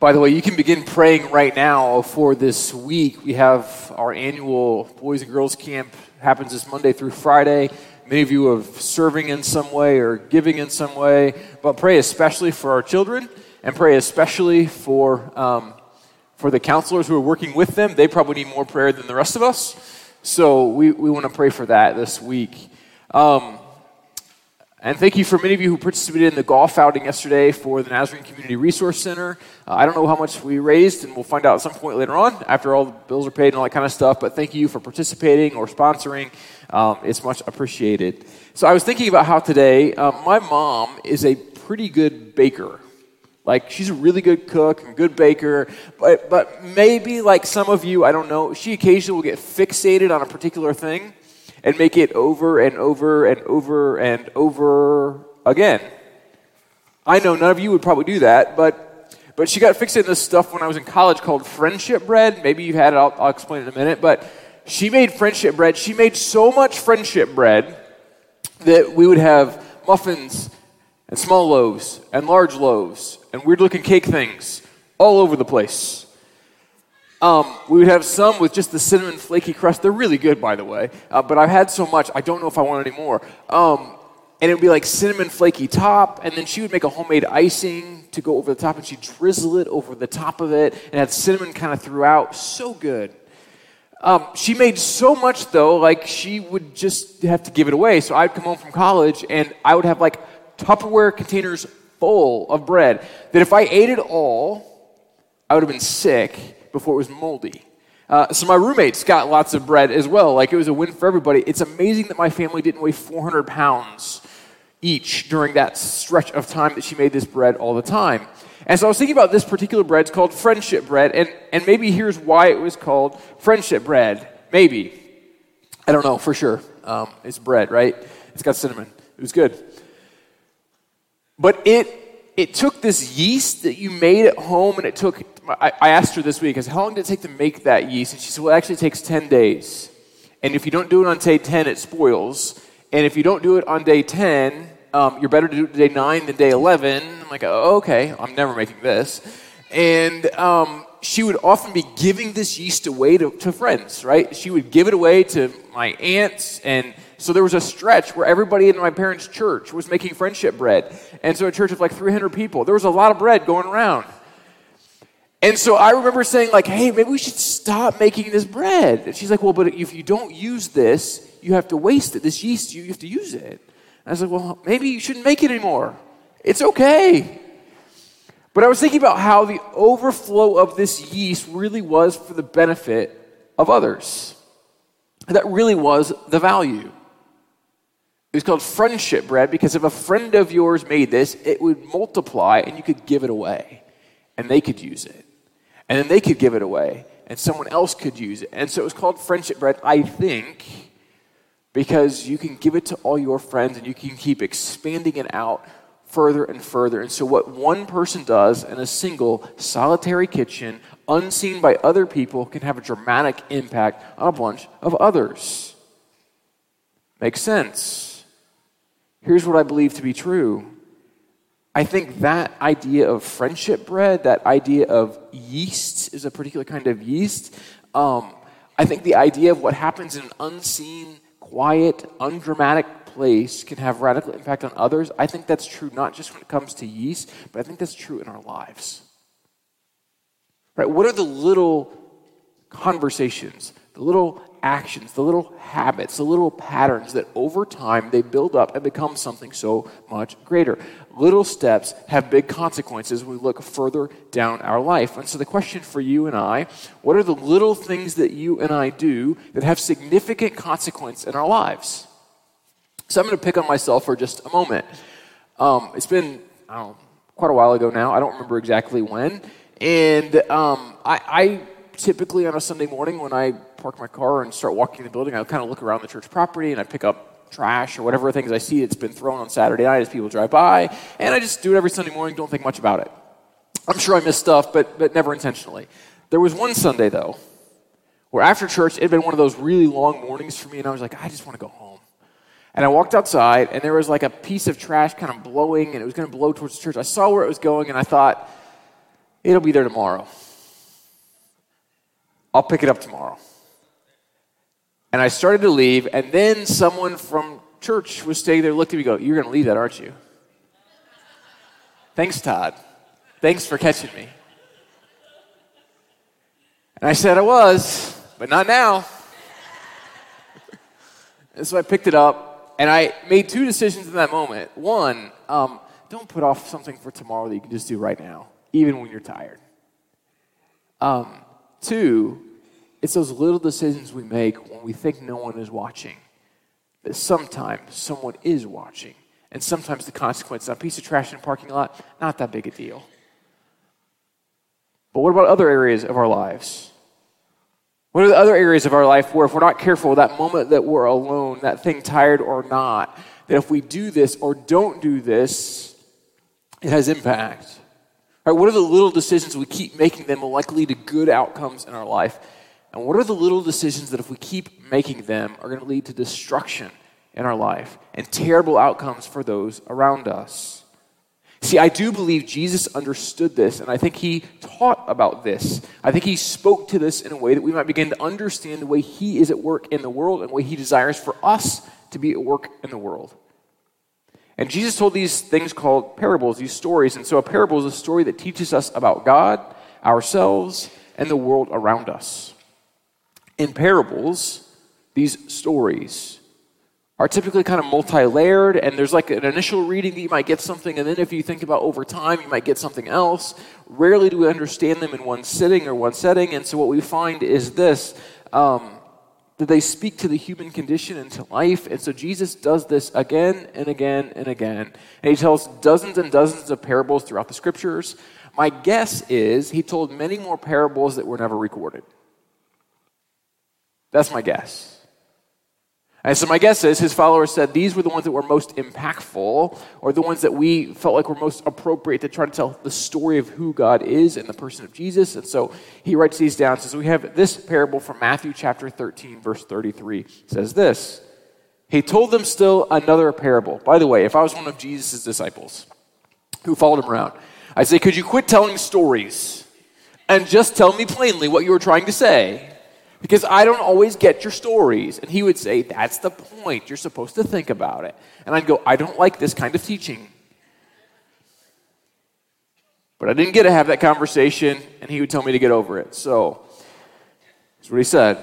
By the way, you can begin praying right now for this week. We have our annual Boys and Girls Camp happens this Monday through Friday. Many of you are serving in some way or giving in some way, but pray especially for our children and pray especially for um, for the counselors who are working with them. They probably need more prayer than the rest of us, so we, we want to pray for that this week. Um, and thank you for many of you who participated in the golf outing yesterday for the Nazarene Community Resource Center. Uh, I don't know how much we raised, and we'll find out at some point later on after all the bills are paid and all that kind of stuff. But thank you for participating or sponsoring. Um, it's much appreciated. So I was thinking about how today um, my mom is a pretty good baker. Like she's a really good cook and good baker, but but maybe like some of you, I don't know, she occasionally will get fixated on a particular thing and make it over and over and over and over again. I know none of you would probably do that, but but she got fixated on this stuff when I was in college called friendship bread. Maybe you've had it. I'll, I'll explain in a minute. But she made friendship bread. She made so much friendship bread that we would have muffins and small loaves and large loaves and weird looking cake things all over the place. Um, we would have some with just the cinnamon flaky crust. They're really good, by the way. Uh, but I've had so much, I don't know if I want any more. Um, and it would be like cinnamon flaky top, and then she would make a homemade icing to go over the top, and she'd drizzle it over the top of it, and had cinnamon kind of throughout. So good. Um, she made so much, though, like she would just have to give it away. So I'd come home from college, and I would have like Tupperware containers full of bread that if I ate it all, I would have been sick before it was moldy. Uh, so my roommates got lots of bread as well. Like it was a win for everybody. It's amazing that my family didn't weigh 400 pounds each during that stretch of time that she made this bread all the time. And so I was thinking about this particular bread. It's called friendship bread. And, and maybe here's why it was called friendship bread. Maybe. I don't know for sure. Um, it's bread, right? It's got cinnamon. It was good. But it, it took this yeast that you made at home and it took I, asked her this week, I said, How long did it take to make that yeast? And she said, Well, it actually takes 10 days. And if you don't do it on day 10, it spoils. And if you don't do it on day 10, um, you're better to do it day 9 than day 11. I'm like, oh, okay, I'm never making this. And um, she would often be giving this yeast away to, to friends, right? She would give it away to my aunts and so there was a stretch where everybody in my parents' church was making friendship bread. And so a church of like 300 people, there was a lot of bread going around. And so I remember saying, like, hey, maybe we should stop making this bread. And she's like, well, but if you don't use this, you have to waste it. This yeast, you have to use it. And I was like, well, maybe you shouldn't make it anymore. It's okay. But I was thinking about how the overflow of this yeast really was for the benefit of others. That really was the value. It was called friendship bread because if a friend of yours made this, it would multiply and you could give it away and they could use it and then they could give it away, and someone else could use it. And so it was called friendship bread, I think, because you can give it to all your friends and you can keep expanding it out further and further. And so, what one person does in a single solitary kitchen, unseen by other people, can have a dramatic impact on a bunch of others. Makes sense. Here's what I believe to be true I think that idea of friendship bread, that idea of yeast, is a particular kind of yeast. Um, I think the idea of what happens in an unseen, quiet, undramatic place can have radical impact on others. I think that's true not just when it comes to yeast, but I think that's true in our lives. Right? What are the little conversations, the little actions, the little habits, the little patterns that over time they build up and become something so much greater. Little steps have big consequences when we look further down our life. And so the question for you and I, what are the little things that you and I do that have significant consequence in our lives? So I'm going to pick on myself for just a moment. Um, it's been, quite a while ago now. I don't remember exactly when. And um, I, I typically on a Sunday morning when I park my car and start walking the building, I kind of look around the church property and I pick up trash or whatever things I see that's been thrown on Saturday night as people drive by, and I just do it every Sunday morning, don't think much about it. I'm sure I miss stuff, but, but never intentionally. There was one Sunday, though, where after church, it had been one of those really long mornings for me, and I was like, I just want to go home. And I walked outside, and there was like a piece of trash kind of blowing, and it was going to blow towards the church. I saw where it was going, and I thought, It'll be there tomorrow. I'll pick it up tomorrow. And I started to leave, and then someone from church was staying there, looked at me, go, You're going to leave that, aren't you? Thanks, Todd. Thanks for catching me. And I said I was, but not now. and so I picked it up, and I made two decisions in that moment. One, um, don't put off something for tomorrow that you can just do right now, even when you're tired. Um, two, it's those little decisions we make when we think no one is watching. That sometimes someone is watching. And sometimes the consequence, a piece of trash in a parking lot, not that big a deal. But what about other areas of our lives? What are the other areas of our life where, if we're not careful, that moment that we're alone, that thing tired or not, that if we do this or don't do this, it has impact? Right, what are the little decisions we keep making them likely lead to good outcomes in our life? And what are the little decisions that, if we keep making them, are going to lead to destruction in our life and terrible outcomes for those around us? See, I do believe Jesus understood this, and I think he taught about this. I think he spoke to this in a way that we might begin to understand the way he is at work in the world and the way he desires for us to be at work in the world. And Jesus told these things called parables, these stories. And so a parable is a story that teaches us about God, ourselves, and the world around us. In parables, these stories are typically kind of multi layered, and there's like an initial reading that you might get something, and then if you think about over time, you might get something else. Rarely do we understand them in one sitting or one setting, and so what we find is this. Um, that they speak to the human condition and to life. And so Jesus does this again and again and again. And he tells dozens and dozens of parables throughout the scriptures. My guess is he told many more parables that were never recorded. That's my guess. And so my guess is his followers said these were the ones that were most impactful, or the ones that we felt like were most appropriate to try to tell the story of who God is and the person of Jesus. And so he writes these down. So we have this parable from Matthew chapter 13, verse 33. It says this. He told them still another parable. By the way, if I was one of Jesus' disciples who followed him around, I'd say, Could you quit telling stories and just tell me plainly what you were trying to say? Because I don't always get your stories. And he would say, That's the point. You're supposed to think about it. And I'd go, I don't like this kind of teaching. But I didn't get to have that conversation, and he would tell me to get over it. So, that's what he said.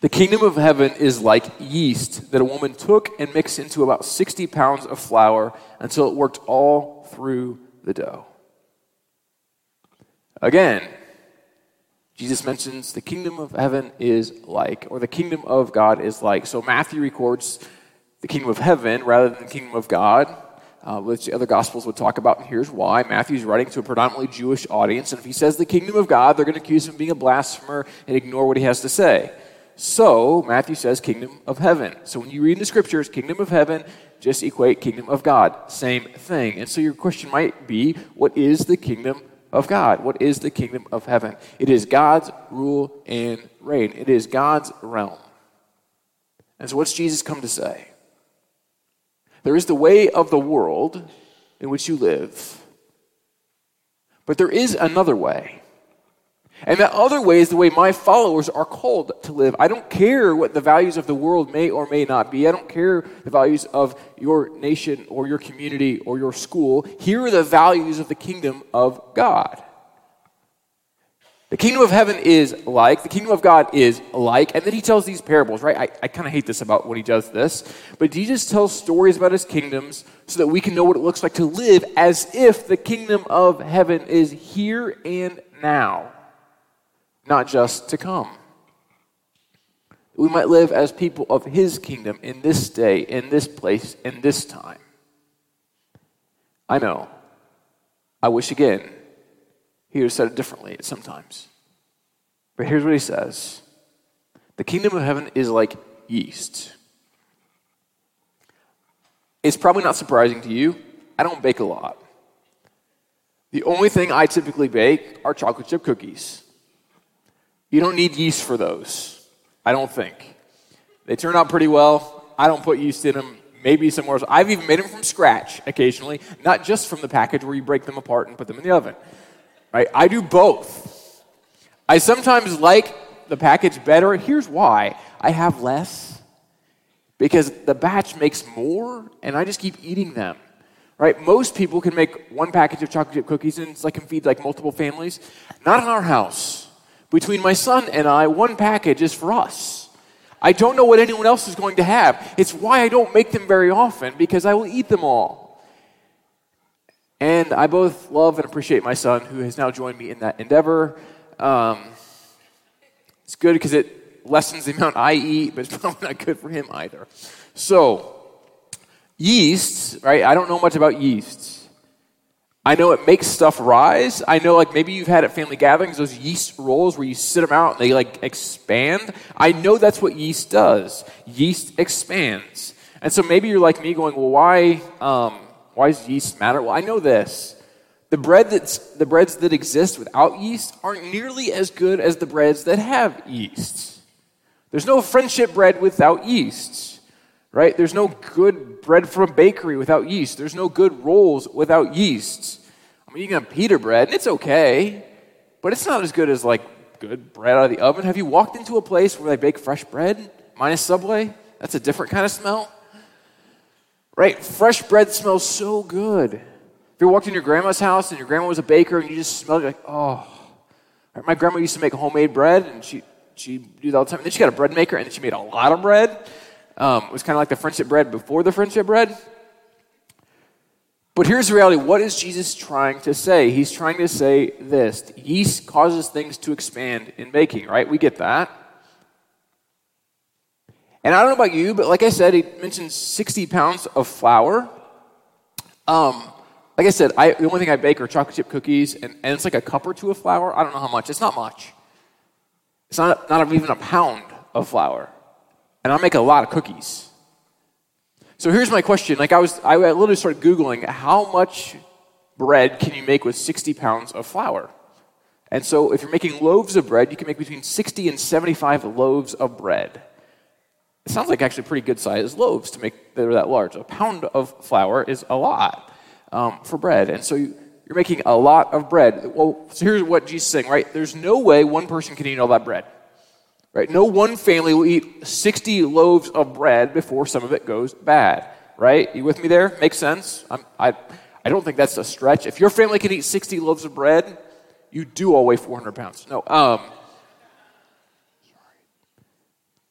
The kingdom of heaven is like yeast that a woman took and mixed into about 60 pounds of flour until it worked all through the dough. Again, Jesus mentions the kingdom of heaven is like, or the kingdom of God is like. So Matthew records the kingdom of heaven rather than the kingdom of God, uh, which the other gospels would talk about. And here's why Matthew's writing to a predominantly Jewish audience. And if he says the kingdom of God, they're going to accuse him of being a blasphemer and ignore what he has to say. So Matthew says kingdom of heaven. So when you read in the scriptures, kingdom of heaven, just equate kingdom of God. Same thing. And so your question might be, what is the kingdom of God. What is the kingdom of heaven? It is God's rule and reign, it is God's realm. And so, what's Jesus come to say? There is the way of the world in which you live, but there is another way. And that other way is the way my followers are called to live. I don't care what the values of the world may or may not be. I don't care the values of your nation or your community or your school. Here are the values of the kingdom of God. The kingdom of heaven is like, the kingdom of God is like, and then he tells these parables, right? I, I kind of hate this about when he does this, but Jesus tells stories about his kingdoms so that we can know what it looks like to live as if the kingdom of heaven is here and now not just to come. We might live as people of His kingdom in this day, in this place, in this time. I know. I wish again he would have said it differently sometimes. But here's what he says The kingdom of heaven is like yeast. It's probably not surprising to you. I don't bake a lot. The only thing I typically bake are chocolate chip cookies. You don't need yeast for those, I don't think. They turn out pretty well. I don't put yeast in them. Maybe somewhere else. I've even made them from scratch occasionally, not just from the package where you break them apart and put them in the oven. right? I do both. I sometimes like the package better. Here's why I have less because the batch makes more and I just keep eating them. Right? Most people can make one package of chocolate chip cookies and it's like can feed like multiple families. Not in our house. Between my son and I, one package is for us. I don't know what anyone else is going to have. It's why I don't make them very often because I will eat them all. And I both love and appreciate my son who has now joined me in that endeavor. Um, it's good because it lessens the amount I eat, but it's probably not good for him either. So, yeasts, right? I don't know much about yeasts. I know it makes stuff rise. I know, like, maybe you've had at family gatherings those yeast rolls where you sit them out and they, like, expand. I know that's what yeast does. Yeast expands. And so maybe you're like me going, well, why, um, why does yeast matter? Well, I know this. The, bread that's, the breads that exist without yeast aren't nearly as good as the breads that have yeast. There's no friendship bread without yeast, right? There's no good bread from a bakery without yeast. There's no good rolls without yeast. I mean, you can have pita bread, and it's okay, but it's not as good as like good bread out of the oven. Have you walked into a place where they bake fresh bread minus Subway? That's a different kind of smell. Right? Fresh bread smells so good. If you walked in your grandma's house and your grandma was a baker and you just smelled like, oh. My grandma used to make homemade bread and she she do that all the time. And then she got a bread maker and she made a lot of bread. Um, it was kind of like the friendship bread before the friendship bread. But here's the reality what is Jesus trying to say? He's trying to say this yeast causes things to expand in baking, right? We get that. And I don't know about you, but like I said, he mentioned 60 pounds of flour. Um, like I said, I, the only thing I bake are chocolate chip cookies, and, and it's like a cup or two of flour. I don't know how much. It's not much. It's not, not even a pound of flour and I'll make a lot of cookies. So here's my question. Like I was, I literally started Googling how much bread can you make with 60 pounds of flour? And so if you're making loaves of bread, you can make between 60 and 75 loaves of bread. It sounds like actually pretty good sized loaves to make that are that large. A pound of flour is a lot um, for bread. And so you, you're making a lot of bread. Well, so here's what Jesus is saying, right? There's no way one person can eat all that bread. Right? No one family will eat 60 loaves of bread before some of it goes bad. Right? You with me there? Makes sense? I'm, I, I don't think that's a stretch. If your family can eat 60 loaves of bread, you do all weigh 400 pounds. No, um.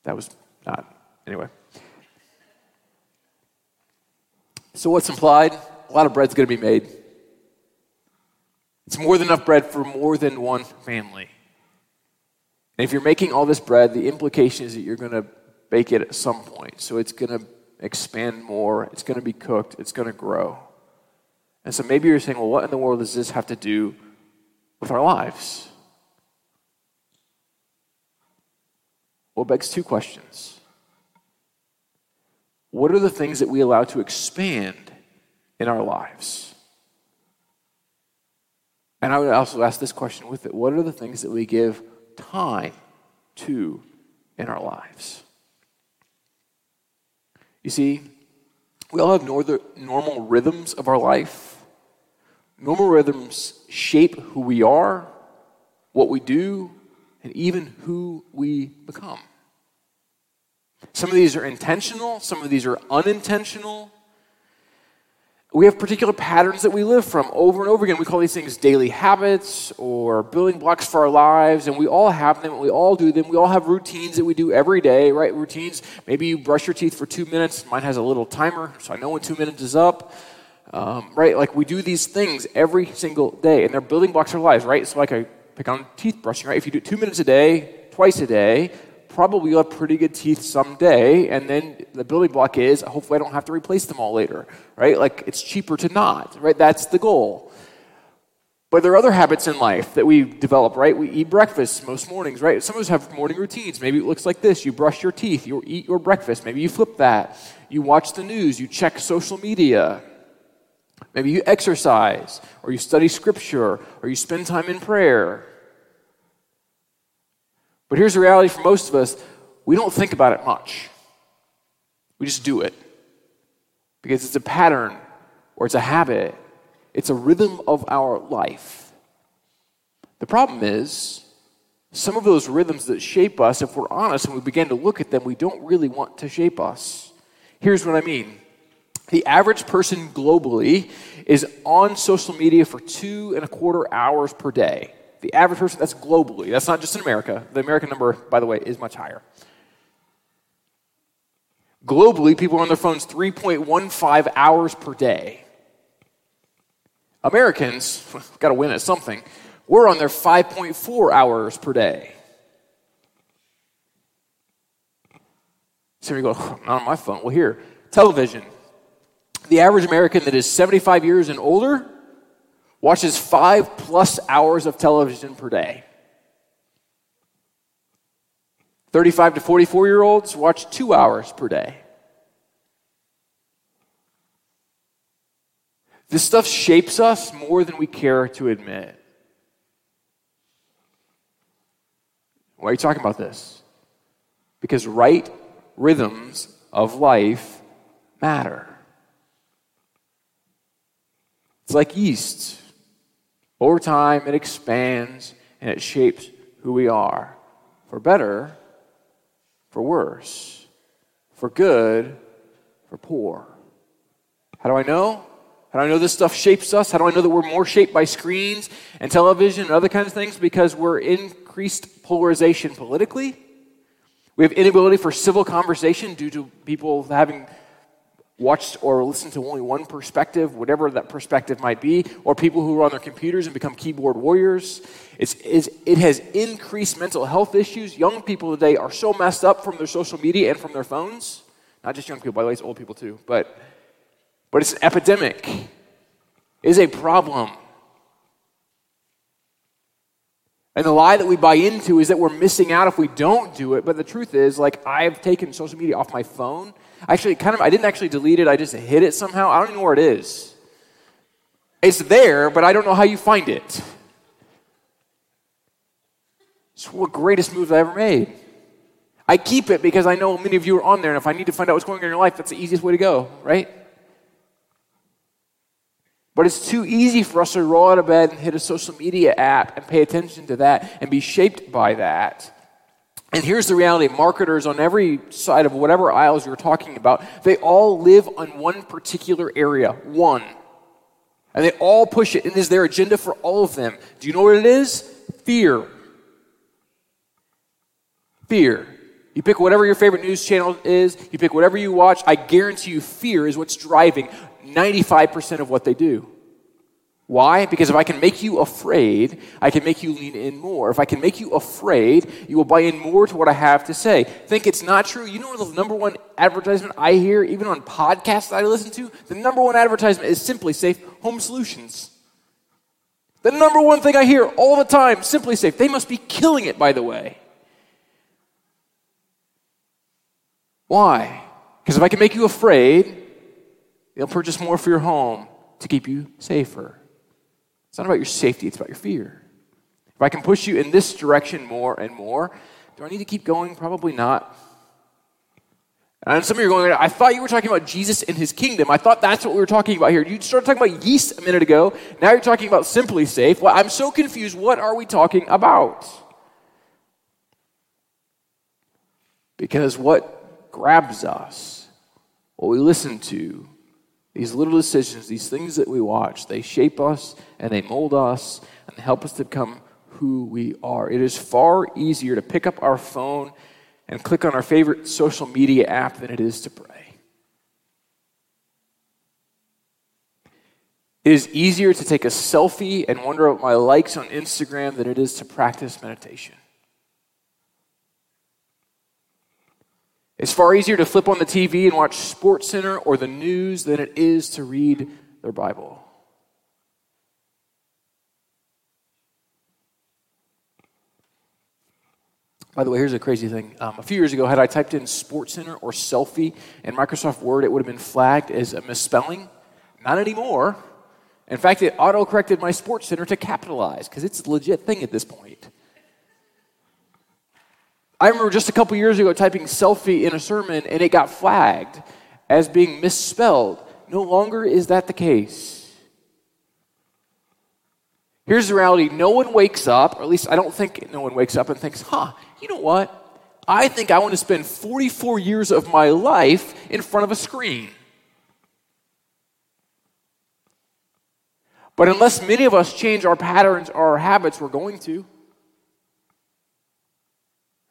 That was not, anyway. So, what's implied? A lot of bread's going to be made. It's more than enough bread for more than one family. And if you're making all this bread, the implication is that you're going to bake it at some point. So it's going to expand more, it's going to be cooked, it's going to grow. And so maybe you're saying, well, what in the world does this have to do with our lives? Well, begs two questions. What are the things that we allow to expand in our lives? And I would also ask this question with it What are the things that we give time to in our lives. You see, we all have normal rhythms of our life. Normal rhythms shape who we are, what we do, and even who we become. Some of these are intentional, some of these are unintentional, we have particular patterns that we live from over and over again. We call these things daily habits or building blocks for our lives, and we all have them, we all do them. We all have routines that we do every day, right? Routines. Maybe you brush your teeth for two minutes. Mine has a little timer, so I know when two minutes is up. Um, right? Like we do these things every single day, and they're building blocks for our lives, right? So, like I pick on teeth brushing, right? If you do two minutes a day, twice a day, probably you'll have pretty good teeth someday, and then the building block is hopefully I don't have to replace them all later, right? Like it's cheaper to not, right? That's the goal. But there are other habits in life that we develop, right? We eat breakfast most mornings, right? Some of us have morning routines. Maybe it looks like this you brush your teeth, you eat your breakfast. Maybe you flip that. You watch the news, you check social media. Maybe you exercise, or you study scripture, or you spend time in prayer. But here's the reality for most of us we don't think about it much. We just do it because it's a pattern or it's a habit, it's a rhythm of our life. The problem is, some of those rhythms that shape us, if we're honest and we begin to look at them, we don't really want to shape us. Here's what I mean the average person globally is on social media for two and a quarter hours per day. The average person, that's globally. That's not just in America. The American number, by the way, is much higher. Globally, people are on their phones 3.15 hours per day. Americans, got to win at something, we're on there 5.4 hours per day. So you go, not on my phone. Well, here, television. The average American that is 75 years and older watches five plus hours of television per day. 35 to 44 year olds watch two hours per day. This stuff shapes us more than we care to admit. Why are you talking about this? Because right rhythms of life matter. It's like yeast. Over time, it expands and it shapes who we are for better, for worse, for good, for poor. How do I know? How do I know this stuff shapes us? How do I know that we're more shaped by screens and television and other kinds of things? Because we're increased polarization politically. We have inability for civil conversation due to people having watched or listened to only one perspective, whatever that perspective might be, or people who are on their computers and become keyboard warriors. It's, it's, it has increased mental health issues. Young people today are so messed up from their social media and from their phones. Not just young people, by the way, it's old people too. But, but it's an epidemic, it is a problem. And the lie that we buy into is that we're missing out if we don't do it. But the truth is, like, I've taken social media off my phone Actually, kind of, I didn't actually delete it. I just hid it somehow. I don't even know where it is. It's there, but I don't know how you find it. It's the greatest move I ever made. I keep it because I know many of you are on there, and if I need to find out what's going on in your life, that's the easiest way to go, right? But it's too easy for us to roll out of bed and hit a social media app and pay attention to that and be shaped by that and here's the reality marketers on every side of whatever aisles you're talking about, they all live on one particular area, one. And they all push it, and is their agenda for all of them. Do you know what it is? Fear. Fear. You pick whatever your favorite news channel is, you pick whatever you watch, I guarantee you, fear is what's driving 95% of what they do. Why? Because if I can make you afraid, I can make you lean in more. If I can make you afraid, you will buy in more to what I have to say. Think it's not true? You know the number one advertisement I hear, even on podcasts that I listen to? The number one advertisement is SimpliSafe Home Solutions. The number one thing I hear all the time, SimpliSafe. They must be killing it, by the way. Why? Because if I can make you afraid, they'll purchase more for your home to keep you safer. It's not about your safety, it's about your fear. If I can push you in this direction more and more, do I need to keep going? Probably not. And some of you are going, I thought you were talking about Jesus and his kingdom. I thought that's what we were talking about here. You started talking about yeast a minute ago. Now you're talking about SimpliSafe. Well, I'm so confused. What are we talking about? Because what grabs us, what we listen to, these little decisions, these things that we watch, they shape us and they mold us and help us to become who we are. It is far easier to pick up our phone and click on our favorite social media app than it is to pray. It is easier to take a selfie and wonder about my likes on Instagram than it is to practice meditation. It's far easier to flip on the TV and watch Sports Center or the news than it is to read their Bible. By the way, here's a crazy thing. Um, a few years ago, had I typed in Sports Center or selfie in Microsoft Word, it would have been flagged as a misspelling. Not anymore. In fact, it auto corrected my Sports Center to capitalize because it's a legit thing at this point. I remember just a couple years ago typing selfie in a sermon and it got flagged as being misspelled. No longer is that the case. Here's the reality no one wakes up, or at least I don't think no one wakes up and thinks, huh, you know what? I think I want to spend 44 years of my life in front of a screen. But unless many of us change our patterns or our habits, we're going to.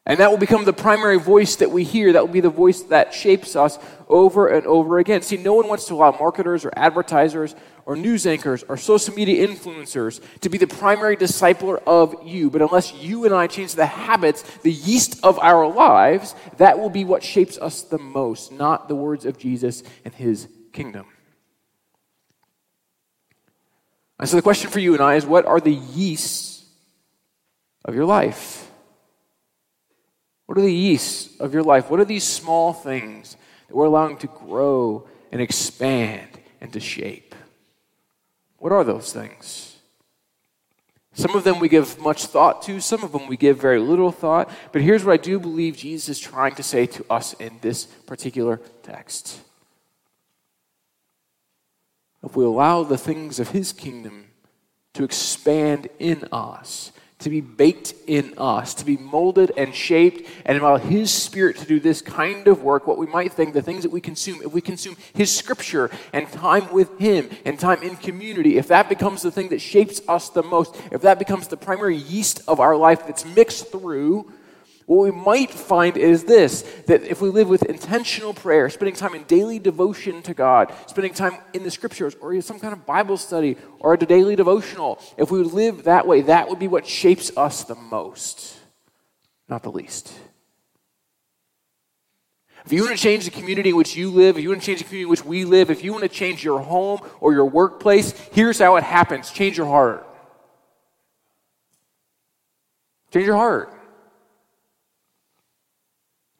And that will become the primary voice that we hear. That will be the voice that shapes us over and over again. See, no one wants to allow marketers or advertisers or news anchors or social media influencers to be the primary discipler of you. But unless you and I change the habits, the yeast of our lives, that will be what shapes us the most, not the words of Jesus and his kingdom. And so the question for you and I is what are the yeasts of your life? What are the yeasts of your life? What are these small things that we're allowing to grow and expand and to shape? What are those things? Some of them we give much thought to, some of them we give very little thought. But here's what I do believe Jesus is trying to say to us in this particular text. If we allow the things of his kingdom to expand in us, to be baked in us, to be molded and shaped, and allow His Spirit to do this kind of work, what we might think, the things that we consume, if we consume His Scripture and time with Him and time in community, if that becomes the thing that shapes us the most, if that becomes the primary yeast of our life that's mixed through, what we might find is this that if we live with intentional prayer, spending time in daily devotion to God, spending time in the scriptures, or some kind of Bible study, or a daily devotional, if we live that way, that would be what shapes us the most, not the least. If you want to change the community in which you live, if you want to change the community in which we live, if you want to change your home or your workplace, here's how it happens change your heart. Change your heart.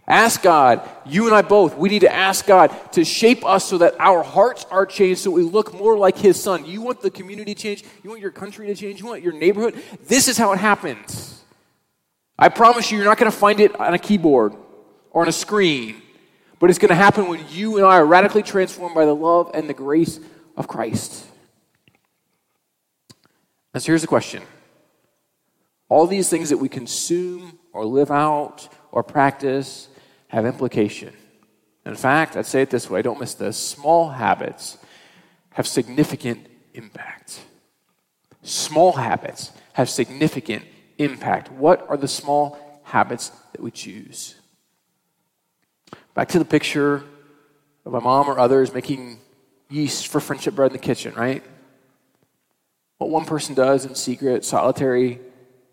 Ask God, you and I both, we need to ask God to shape us so that our hearts are changed so we look more like His Son. You want the community to change? You want your country to change? You want your neighborhood? This is how it happens. I promise you, you're not going to find it on a keyboard or on a screen, but it's going to happen when you and I are radically transformed by the love and the grace of Christ. And so here's the question all these things that we consume or live out or practice have implication. In fact, I'd say it this way don't miss this small habits have significant impact. Small habits have significant impact. What are the small habits that we choose? Back to the picture of my mom or others making yeast for friendship bread in the kitchen, right? What one person does in secret, solitary,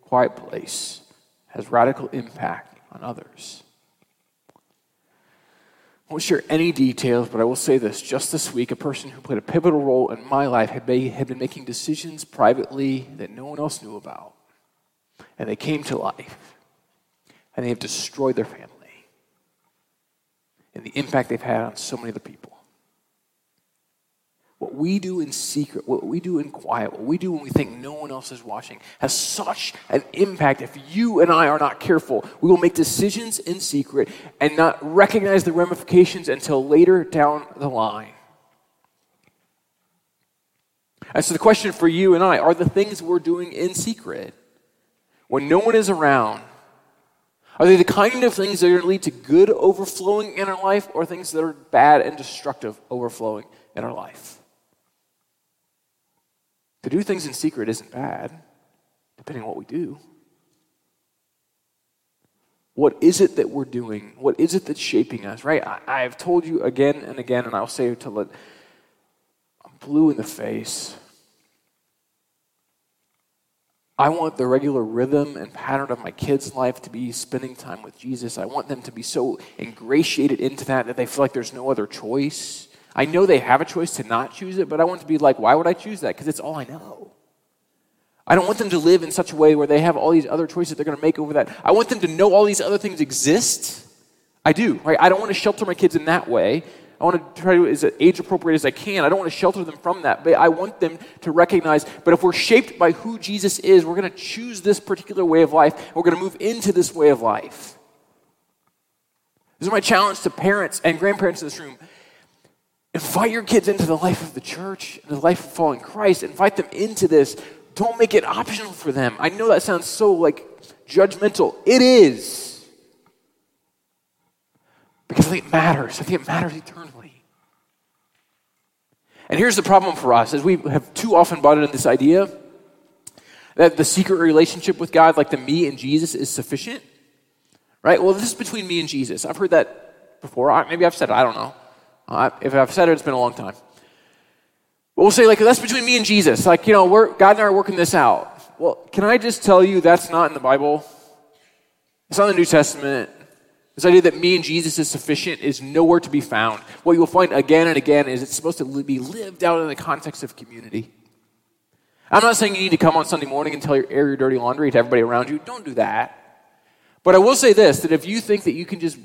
quiet place has radical impact on others. I won't share any details, but I will say this. Just this week, a person who played a pivotal role in my life had had been making decisions privately that no one else knew about. And they came to life. And they have destroyed their family. And the impact they've had on so many other people. What we do in secret, what we do in quiet, what we do when we think no one else is watching has such an impact. If you and I are not careful, we will make decisions in secret and not recognize the ramifications until later down the line. And so the question for you and I are the things we're doing in secret when no one is around, are they the kind of things that are going to lead to good overflowing in our life or things that are bad and destructive overflowing in our life? To do things in secret isn't bad, depending on what we do. What is it that we're doing? What is it that's shaping us, right? I, have told you again and again, and I'll say it till it, I'm blue in the face. I want the regular rhythm and pattern of my kids' life to be spending time with Jesus. I want them to be so ingratiated into that that they feel like there's no other choice. I know they have a choice to not choose it, but I want to be like, why would I choose that? Because it's all I know. I don't want them to live in such a way where they have all these other choices they're going to make over that. I want them to know all these other things exist. I do, right? I don't want to shelter my kids in that way. I want to try to as age appropriate as I can. I don't want to shelter them from that, but I want them to recognize. But if we're shaped by who Jesus is, we're going to choose this particular way of life. We're going to move into this way of life. This is my challenge to parents and grandparents in this room. Invite your kids into the life of the church, and the life of following Christ. Invite them into this don't make it optional for them. I know that sounds so like judgmental. It is. Because I think it matters. I think it matters eternally. And here's the problem for us is we have too often bought into this idea that the secret relationship with God, like the me and Jesus, is sufficient. Right? Well, this is between me and Jesus. I've heard that before. Maybe I've said it. I don't know. If I've said it, it's been a long time. But we'll say, like, that's between me and Jesus. Like, you know, we're, God and I are working this out. Well, can I just tell you that's not in the Bible? It's not in the New Testament. This idea that me and Jesus is sufficient is nowhere to be found. What you will find again and again is it's supposed to be lived out in the context of community. I'm not saying you need to come on Sunday morning and tell your air your dirty laundry to everybody around you. Don't do that. But I will say this that if you think that you can just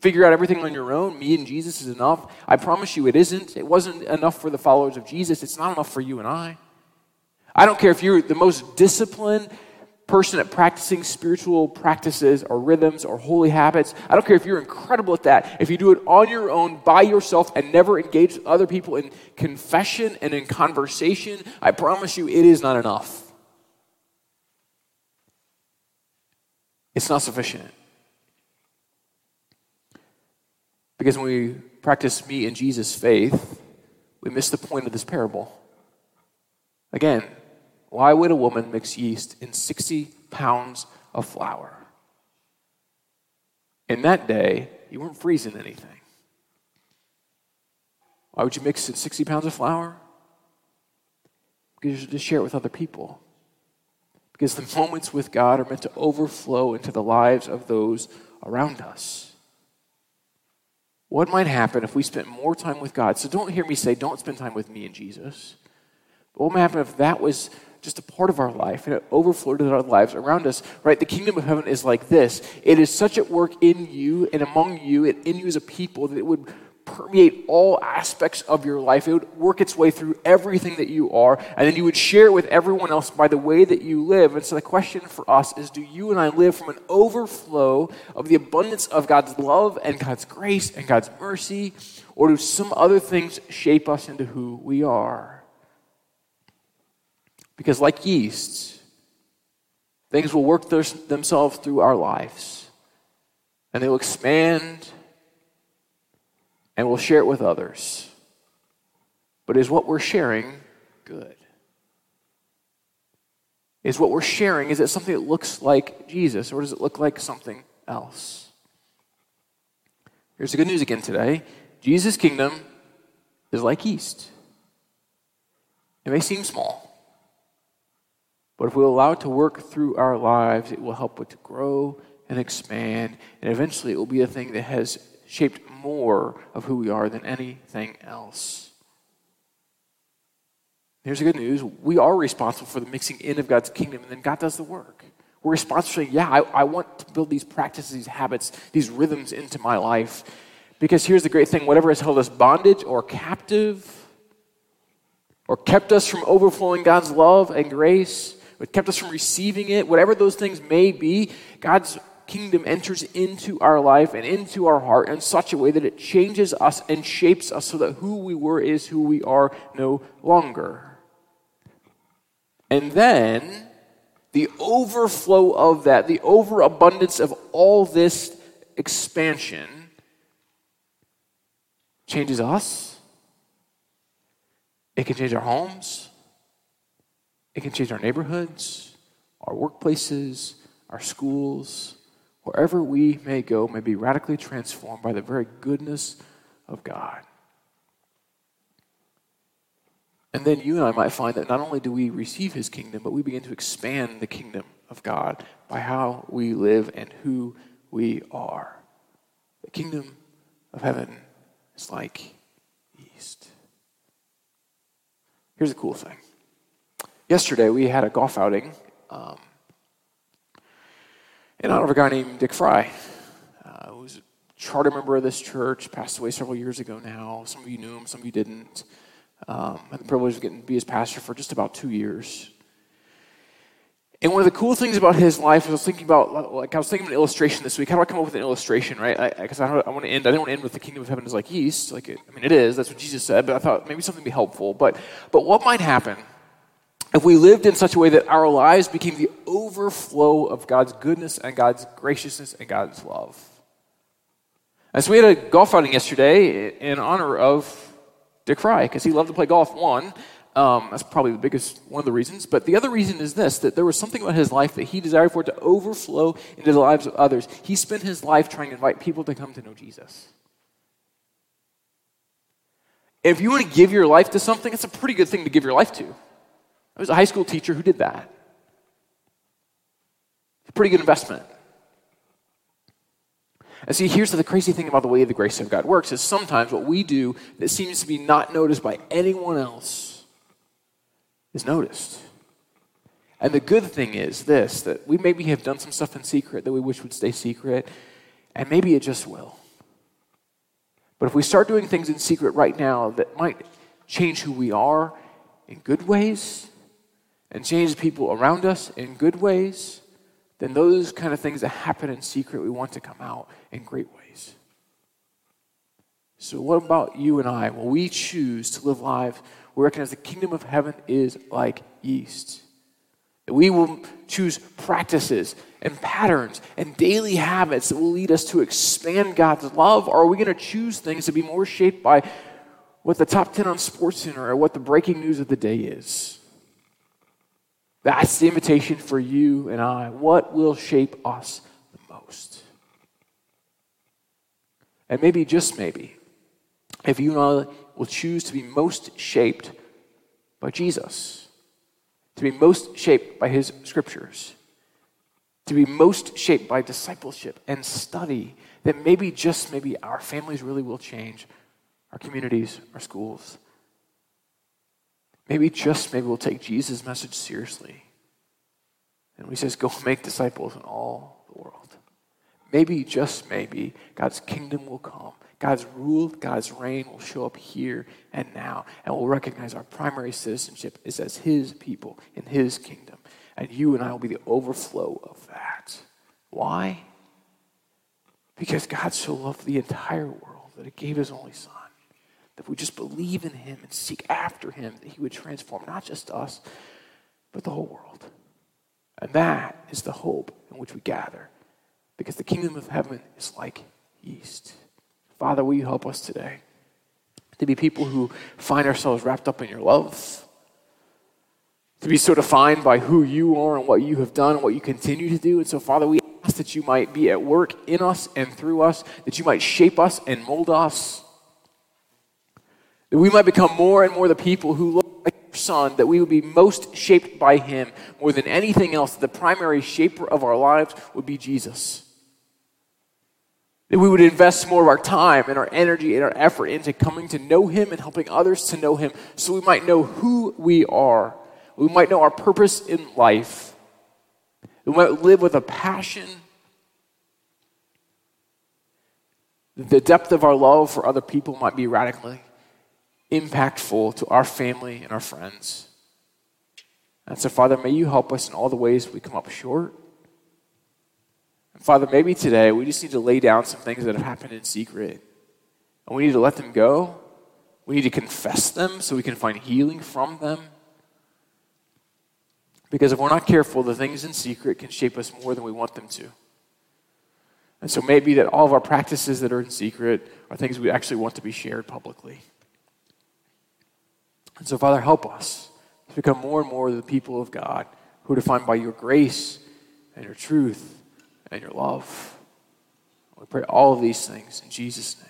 figure out everything on your own, me and Jesus is enough, I promise you it isn't. It wasn't enough for the followers of Jesus. It's not enough for you and I. I don't care if you're the most disciplined person at practicing spiritual practices or rhythms or holy habits. I don't care if you're incredible at that. If you do it on your own, by yourself, and never engage with other people in confession and in conversation, I promise you it is not enough. It's not sufficient. Because when we practice me and Jesus' faith, we miss the point of this parable. Again, why would a woman mix yeast in 60 pounds of flour? In that day, you weren't freezing anything. Why would you mix in 60 pounds of flour? Because you to share it with other people. Because the moments with God are meant to overflow into the lives of those around us. What might happen if we spent more time with God? So don't hear me say, don't spend time with me and Jesus. But what might happen if that was just a part of our life and it overflowed into our lives around us, right? The kingdom of heaven is like this it is such at work in you and among you and in you as a people that it would permeate all aspects of your life. It would work its way through everything that you are, and then you would share it with everyone else by the way that you live. And so the question for us is do you and I live from an overflow of the abundance of God's love and God's grace and God's mercy, or do some other things shape us into who we are? Because, like yeast, things will work themselves through our lives and they will expand and we'll share it with others. But is what we're sharing good? Is what we're sharing, is it something that looks like Jesus or does it look like something else? Here's the good news again today Jesus' kingdom is like yeast. It may seem small, but if we allow it to work through our lives, it will help it to grow and expand, and eventually it will be a thing that has shaped more of who we are than anything else. Here's the good news we are responsible for the mixing in of God's kingdom, and then God does the work. We're responsible for yeah, I, I want to build these practices, these habits, these rhythms into my life. Because here's the great thing whatever has held us bondage or captive, or kept us from overflowing God's love and grace, what kept us from receiving it, whatever those things may be, God's kingdom enters into our life and into our heart in such a way that it changes us and shapes us so that who we were is who we are no longer. And then the overflow of that, the overabundance of all this expansion, changes us. It can change our homes. It can change our neighborhoods, our workplaces, our schools, wherever we may go, may be radically transformed by the very goodness of God. And then you and I might find that not only do we receive his kingdom, but we begin to expand the kingdom of God by how we live and who we are. The kingdom of heaven is like yeast. Here's a cool thing yesterday we had a golf outing um, in honor of a guy named Dick Fry. Uh, who was a charter member of this church, passed away several years ago now. Some of you knew him, some of you didn't. Um, I had the privilege of getting to be his pastor for just about two years. And one of the cool things about his life was I was thinking about, like, I was thinking of an illustration this week. How do I come up with an illustration, right? Because I, I, I, want to end, I didn't want to end with the kingdom of heaven is like yeast. Like, it, I mean, it is. That's what Jesus said. But I thought maybe something would be helpful. But, but what might happen if we lived in such a way that our lives became the overflow of God's goodness and God's graciousness and God's love. And so we had a golf outing yesterday in honor of Dick Fry because he loved to play golf. One, um, that's probably the biggest one of the reasons. But the other reason is this: that there was something about his life that he desired for it to overflow into the lives of others. He spent his life trying to invite people to come to know Jesus. If you want to give your life to something, it's a pretty good thing to give your life to. I was a high school teacher who did that. Pretty good investment. And see, here's the crazy thing about the way the grace of God works is sometimes what we do that seems to be not noticed by anyone else is noticed. And the good thing is this that we maybe have done some stuff in secret that we wish would stay secret, and maybe it just will. But if we start doing things in secret right now that might change who we are in good ways and change people around us in good ways, then those kind of things that happen in secret, we want to come out in great ways. So, what about you and I? Well, we choose to live lives we recognize the kingdom of heaven is like yeast. We will choose practices and patterns and daily habits that will lead us to expand God's love, or are we going to choose things to be more shaped by what the top 10 on SportsCenter or what the breaking news of the day is? That's the invitation for you and I. What will shape us the most? And maybe, just maybe, if you and I will choose to be most shaped by Jesus, to be most shaped by his scriptures, to be most shaped by discipleship and study, then maybe, just maybe, our families really will change, our communities, our schools. Maybe, just maybe, we'll take Jesus' message seriously. And he says, Go make disciples in all the world. Maybe, just maybe, God's kingdom will come God's rule, God's reign will show up here and now, and we'll recognize our primary citizenship is as His people in His kingdom. And you and I will be the overflow of that. Why? Because God so loved the entire world that He gave His only Son. If we just believe in Him and seek after Him, that He would transform not just us, but the whole world. And that is the hope in which we gather. Because the kingdom of heaven is like yeast. Father, will you help us today to be people who find ourselves wrapped up in your love, to be so defined by who you are and what you have done and what you continue to do. And so, Father, we ask that you might be at work in us and through us, that you might shape us and mold us, that we might become more and more the people who look like your Son, that we would be most shaped by him more than anything else, the primary shaper of our lives would be Jesus. That we would invest more of our time and our energy and our effort into coming to know Him and helping others to know Him so we might know who we are. We might know our purpose in life. We might live with a passion. The depth of our love for other people might be radically impactful to our family and our friends. And so, Father, may you help us in all the ways we come up short. And Father, maybe today we just need to lay down some things that have happened in secret. And we need to let them go. We need to confess them so we can find healing from them. Because if we're not careful, the things in secret can shape us more than we want them to. And so maybe that all of our practices that are in secret are things we actually want to be shared publicly. And so, Father, help us to become more and more the people of God who are defined by your grace and your truth and your love. We pray all of these things in Jesus' name.